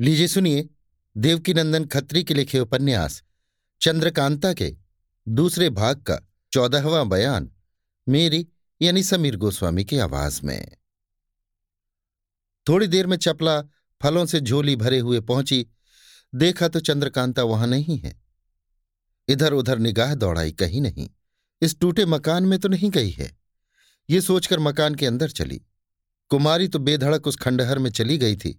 लीजिए सुनिए, देवकीनंदन खत्री के लिखे उपन्यास, चंद्रकांता के, दूसरे भाग का, चौदहवा बयान, मेरी, यानी समीर गोस्वामी की आवाज़ में। थोड़ी देर में चपला फलों से झोली भरे हुए पहुँची, देखा तो चंद्रकांता वहाँ नहीं है। इधर उधर निगाह दौड़ाई कहीं नहीं, इस टूटे मकान में तो नहीं गई है। ये सोचकर मकान के अंदर चली। कुमारी तो बेधड़क उस खंडहर में चली गई थी।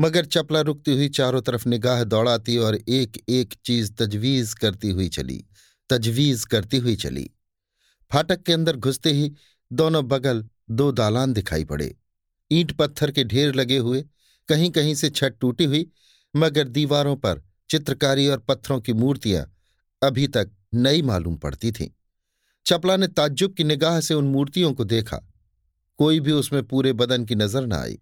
मगर चपला रुकती हुई चारों तरफ़ निगाह दौड़ाती और एक एक चीज़ तजवीज करती हुई चली, तजवीज करती हुई चली। फाटक के अंदर घुसते ही दोनों बगल दो दालान दिखाई पड़े। ईंट पत्थर के ढेर लगे हुए कहीं कहीं से छत टूटी हुई, मगर दीवारों पर चित्रकारी और पत्थरों की मूर्तियाँ अभी तक नई मालूम पड़ती थीं। चपला ने ताज्जुब की निगाह से उन मूर्तियों को देखा। कोई भी उसमें पूरे बदन की नज़र न आई।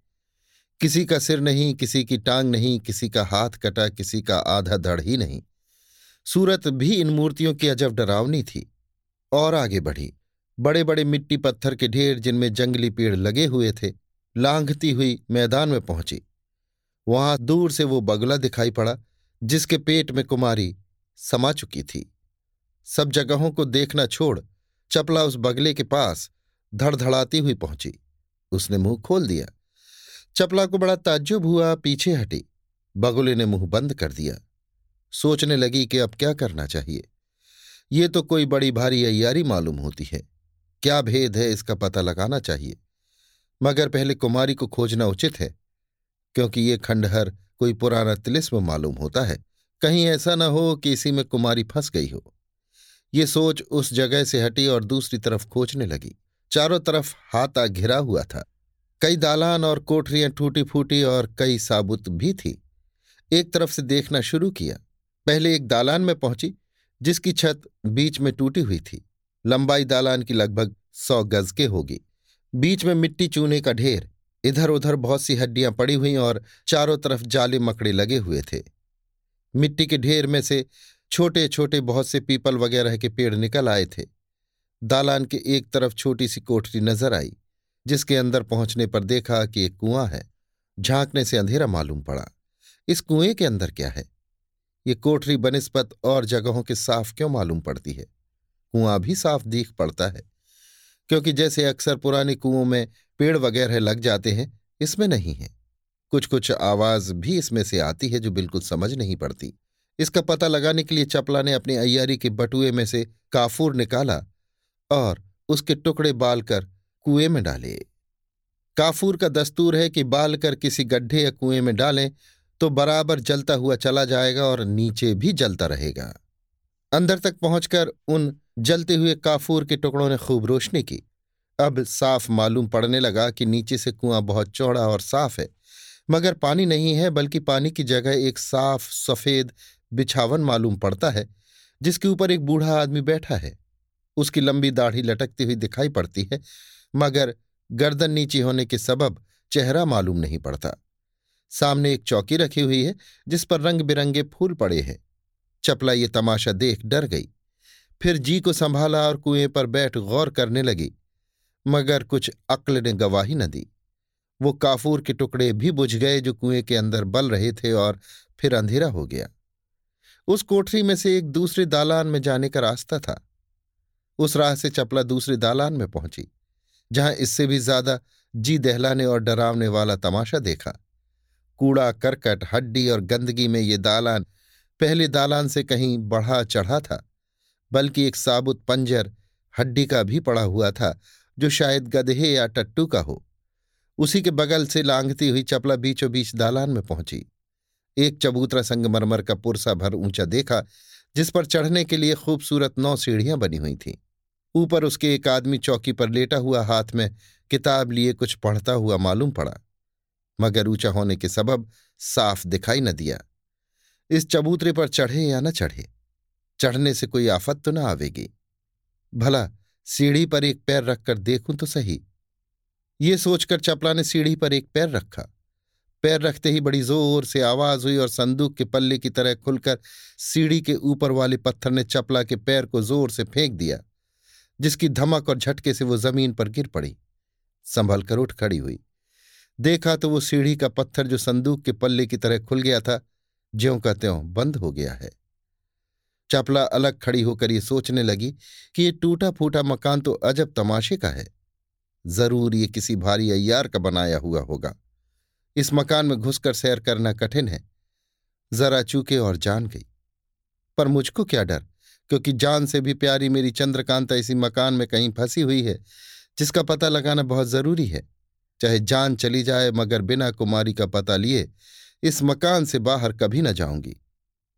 किसी का सिर नहीं, किसी की टांग नहीं, किसी का हाथ कटा, किसी का आधा धड़ ही नहीं। सूरत भी इन मूर्तियों की अजब डरावनी थी। और आगे बढ़ी। बड़े बड़े मिट्टी पत्थर के ढेर जिनमें जंगली पेड़ लगे हुए थे, लांघती हुई मैदान में पहुँची। वहाँ दूर से वो बगुला दिखाई पड़ा, जिसके पेट में कुमारी समा चुकी थी। सब जगहों को देखना छोड़, चपला उस बगले के पास धड़धड़ाती हुई पहुँची। उसने मुँह खोल दिया। चपला को बड़ा ताज्जुब हुआ, पीछे हटी। बगुले ने मुँह बंद कर दिया। सोचने लगी कि अब क्या करना चाहिए। ये तो कोई बड़ी भारी अयारी मालूम होती है। क्या भेद है इसका पता लगाना चाहिए। मगर पहले कुमारी को खोजना उचित है, क्योंकि ये खंडहर कोई पुराना तिलिस्म मालूम होता है। कहीं ऐसा न हो कि इसी में कुमारी फंस गई हो। ये सोच उस जगह से हटी और दूसरी तरफ़ खोजने लगी। चारों तरफ़ हाथा घिरा हुआ था। कई दालान और कोठरियाँ टूटी फूटी और कई साबुत भी थी। एक तरफ़ से देखना शुरू किया। पहले एक दालान में पहुँची, जिसकी छत बीच में टूटी हुई थी। लंबाई दालान की लगभग सौ गज के होगी। बीच में मिट्टी चूने का ढेर। इधर उधर बहुत सी हड्डियाँ पड़ी हुई और चारों तरफ़ जाले मकड़े लगे हुए थे। मिट्टी के ढेर में से छोटे छोटे बहुत से पीपल वगैरह के पेड़ निकल आए थे। दालान के एक तरफ़ छोटी सी कोठरी नज़र आई। जिसके अंदर पहुँचने पर देखा कि एक कुआँ है, झांकने से अंधेरा मालूम पड़ा। इस कुएँ के अंदर क्या है? ये कोठरी, बनस्पत और जगहों के साफ़ क्यों मालूम पड़ती है? कुआँ भी साफ़ दीख पड़ता है, क्योंकि जैसे अक्सर पुराने कुओं में पेड़ वगैरह लग जाते हैं, इसमें नहीं है। कुछ कुछ आवाज़ भी इसमें से आती है जो बिल्कुल समझ नहीं पड़ती। इसका पता लगाने के लिए चपला ने अपनी अयारी के बटुए में से काफूर निकाला और उसके टुकड़े बाल कर कुएँ में डाले। काफूर का दस्तूर है कि बाल कर किसी गड्ढे या कुएँ में डालें तो बराबर जलता हुआ चला जाएगा और नीचे भी जलता रहेगा। अंदर तक पहुंचकर उन जलते हुए काफूर के टुकड़ों ने खूब रोशनी की। अब साफ़ मालूम पड़ने लगा कि नीचे से कुआँ बहुत चौड़ा और साफ़ है, मगर पानी नहीं है, बल्कि पानी की जगह एक साफ़, सफ़ेद बिछावन मालूम पड़ता है, जिसके ऊपर एक बूढ़ा आदमी बैठा है। उसकी लंबी दाढ़ी लटकती हुई दिखाई पड़ती है, मगर गर्दन नीची होने के सबब चेहरा मालूम नहीं पड़ता। सामने एक चौकी रखी हुई है, जिस पर रंग बिरंगे फूल पड़े हैं। चपला ये तमाशा देख डर गई। फिर जी को संभाला और कुएँ पर बैठ गौर करने लगी, मगर कुछ अक्ल ने गवाही न दी। वो काफूर के टुकड़े भी बुझ गए जो कुएँ के अंदर बल रहे थे और फिर अंधेरा हो गया। उस कोठरी में से एक दूसरे दालान में जाने का रास्ता था। उस राह से चपला दूसरे दालान में पहुँची, जहाँ इससे भी ज़्यादा जी दहलाने और डरावने वाला तमाशा देखा। कूड़ा, करकट, हड्डी और गंदगी में ये दालान पहले दालान से कहीं बढ़ा चढ़ा था, बल्कि एक साबुत पंजर हड्डी का भी पड़ा हुआ था, जो शायद गधे या टट्टू का हो। उसी के बगल से लांघती हुई चपला बीचों बीच दालान में पहुँची। एक चबूतरा संगमरमर का पुरसा भर ऊँचा देखा, जिस पर चढ़ने के लिए खूबसूरत नौ सीढ़ियाँ बनी हुई थीं। ऊपर उसके एक आदमी चौकी पर लेटा हुआ हाथ में किताब लिए कुछ पढ़ता हुआ मालूम पड़ा, मगर ऊँचा होने के सबब साफ़ दिखाई न दिया। इस चबूतरे पर चढ़े या न चढ़े, चढ़ने से कोई आफत तो न आवेगी। भला सीढ़ी पर एक पैर रखकर देखूँ तो सही। ये सोचकर चपला ने सीढ़ी पर एक पैर रखा। पैर रखते ही बड़ी ज़ोर से आवाज़ हुई और संदूक के पल्ले की तरह खुलकर सीढ़ी के ऊपर वाले पत्थर ने चपला के पैर को ज़ोर से फेंक दिया। जिसकी धमक और झटके से वो ज़मीन पर गिर पड़ी। संभल कर उठ खड़ी हुई। देखा तो वो सीढ़ी का पत्थर जो संदूक के पल्ले की तरह खुल गया था, ज्यों का त्यों बंद हो गया है। चपला अलग खड़ी होकर ये सोचने लगी कि ये टूटा फूटा मकान तो अजब तमाशे का है। ज़रूर ये किसी भारी अय्यार का बनाया हुआ होगा। इस मकान में घुसकर सैर करना कठिन है। जरा चूके और जान गई। पर मुझको क्या डर? क्योंकि जान से भी प्यारी मेरी चंद्रकांता इसी मकान में कहीं फंसी हुई है, जिसका पता लगाना बहुत ज़रूरी है। चाहे जान चली जाए, मगर बिना कुमारी का पता लिए, इस मकान से बाहर कभी न जाऊँगी।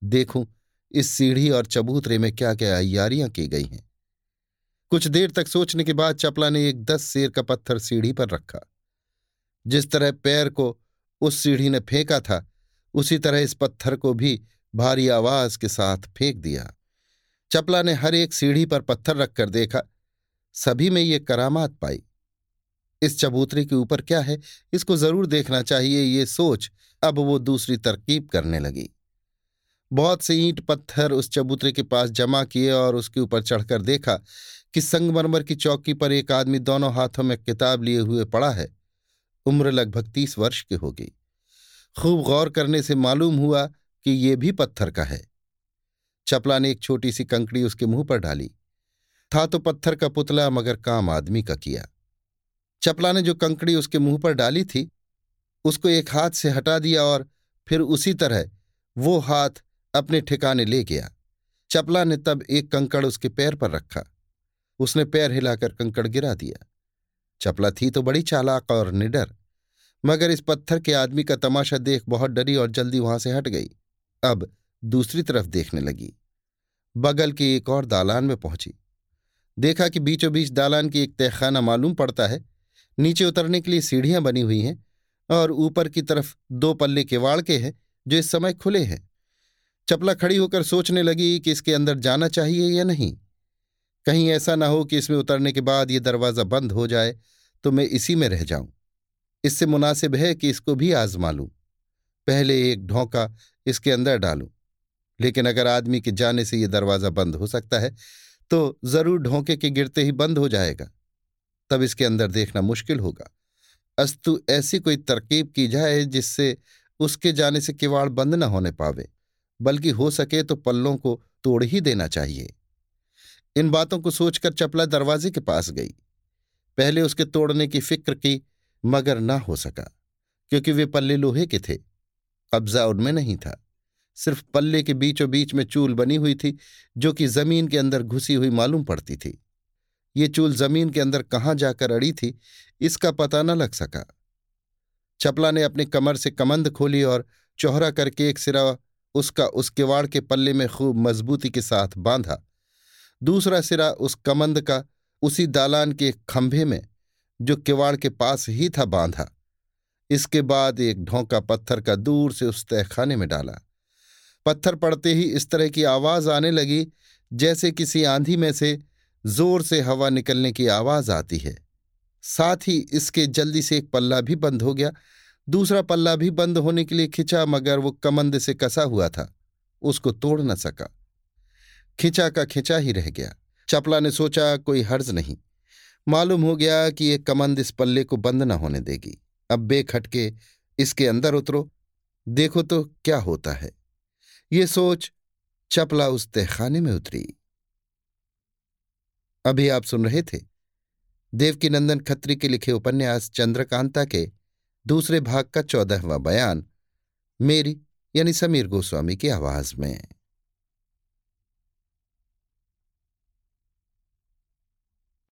देखूँ, इस सीढ़ी और चबूतरे में क्या क्या अयारियाँ की गई हैं। कुछ देर तक सोचने के बाद चपला ने एक दस शेर का पत्थर सीढ़ी पर रखा। जिस तरह पैर को उस सीढ़ी ने फेंका था, उसी तरह इस पत्थर को भी भारी आवाज़ के साथ फेंक दिया। चपला ने हर एक सीढ़ी पर पत्थर रखकर देखा। सभी में ये करामात पाई। इस चबूतरे के ऊपर क्या है? इसको ज़रूर देखना चाहिए, ये सोच। अब वो दूसरी तरकीब करने लगी। बहुत से ईंट पत्थर उस चबूतरे के पास जमा किए और उसके ऊपर चढ़कर देखा कि संगमरमर की चौकी पर एक आदमी दोनों हाथों में किताब लिए हुए पड़ा है। उम्र लगभग तीस वर्ष की होगी। खूब गौर करने से मालूम हुआ कि ये भी पत्थर का है। चपला ने एक छोटी सी कंकड़ी उसके मुँह पर डाली। था तो पत्थर का पुतला, मगर काम आदमी का किया। चपला ने जो कंकड़ी उसके मुँह पर डाली थी, उसको एक हाथ से हटा दिया और फिर उसी तरह वो हाथ अपने ठिकाने ले गया। चपला ने तब एक कंकड़ उसके पैर पर रखा। उसने पैर हिलाकर कंकड़ गिरा दिया। चपला थी तो बड़ी चालाक और निडर, मगर इस पत्थर के आदमी का तमाशा देख बहुत डरी और जल्दी वहाँ से हट गई। अब दूसरी तरफ़ देखने लगी। बगल के एक और दालान में पहुँची। देखा कि बीचों बीच दालान की एक तहखाना मालूम पड़ता है। नीचे उतरने के लिए सीढ़ियाँ बनी हुई हैं और ऊपर की तरफ़ दो पल्ले केवाड़ के हैं जो इस समय खुले हैं। चपला खड़ी होकर सोचने लगी कि इसके अंदर जाना चाहिए या नहीं। कहीं ऐसा ना हो कि इसमें उतरने के बाद ये दरवाज़ा बंद हो जाए तो मैं इसी में रह जाऊँ। इससे मुनासिब है कि इसको भी आजमा लूँ पहले एक ढोंका इसके अंदर डालूं। लेकिन अगर आदमी के जाने से ये दरवाज़ा बंद हो सकता है तो ज़रूर ढोंके के गिरते ही बंद हो जाएगा। तब इसके अंदर देखना मुश्किल होगा। अस्तु, ऐसी कोई तरकीब की जाए जिससे उसके जाने से किवाड़ बंद न होने पावे, बल्कि हो सके तो पल्लों को तोड़ ही देना चाहिए। इन बातों को सोचकर चपला दरवाजे के पास गई। पहले उसके तोड़ने की फ़िक्र की, मगर ना हो सका, क्योंकि वे पल्ले लोहे के थे। कब्जा उनमें नहीं था। सिर्फ़ पल्ले के बीचों बीच में चूल बनी हुई थी, जो कि ज़मीन के अंदर घुसी हुई मालूम पड़ती थी। ये चूल ज़मीन के अंदर कहाँ जाकर अड़ी थी, इसका पता न लग सका। चपला ने अपने कमर से कमंद खोली और चौहरा करके एक सिरा उसका उस किवाड़ के पल्ले में खूब मजबूती के साथ बांधा। दूसरा सिरा उस कमंद का उसी दालान के खंभे में, जो किवाड़ के पास ही था, बांधा। इसके बाद एक ढोंका पत्थर का दूर से उस तहखाने में डाला। पत्थर पड़ते ही इस तरह की आवाज़ आने लगी, जैसे किसी आंधी में से ज़ोर से हवा निकलने की आवाज़ आती है। साथ ही इसके जल्दी से एक पल्ला भी बंद हो गया। दूसरा पल्ला भी बंद होने के लिए खिंचा, मगर वो कमंद से कसा हुआ था। उसको तोड़ न सका। खिंचा का खिंचा ही रह गया। चपला ने सोचा, कोई हर्ज नहीं। मालूम हो गया कि ये कमंद इस पल्ले को बंद न होने देगी। अब बेखटके इसके अंदर उतरो। देखो तो क्या होता है। ये सोच चपला उस तहखाने में उतरी। अभी आप सुन रहे थे देवकीनंदन खत्री के लिखे उपन्यास चंद्रकांता के दूसरे भाग का चौदहवा बयान, मेरी यानी समीर गोस्वामी की आवाज़ में।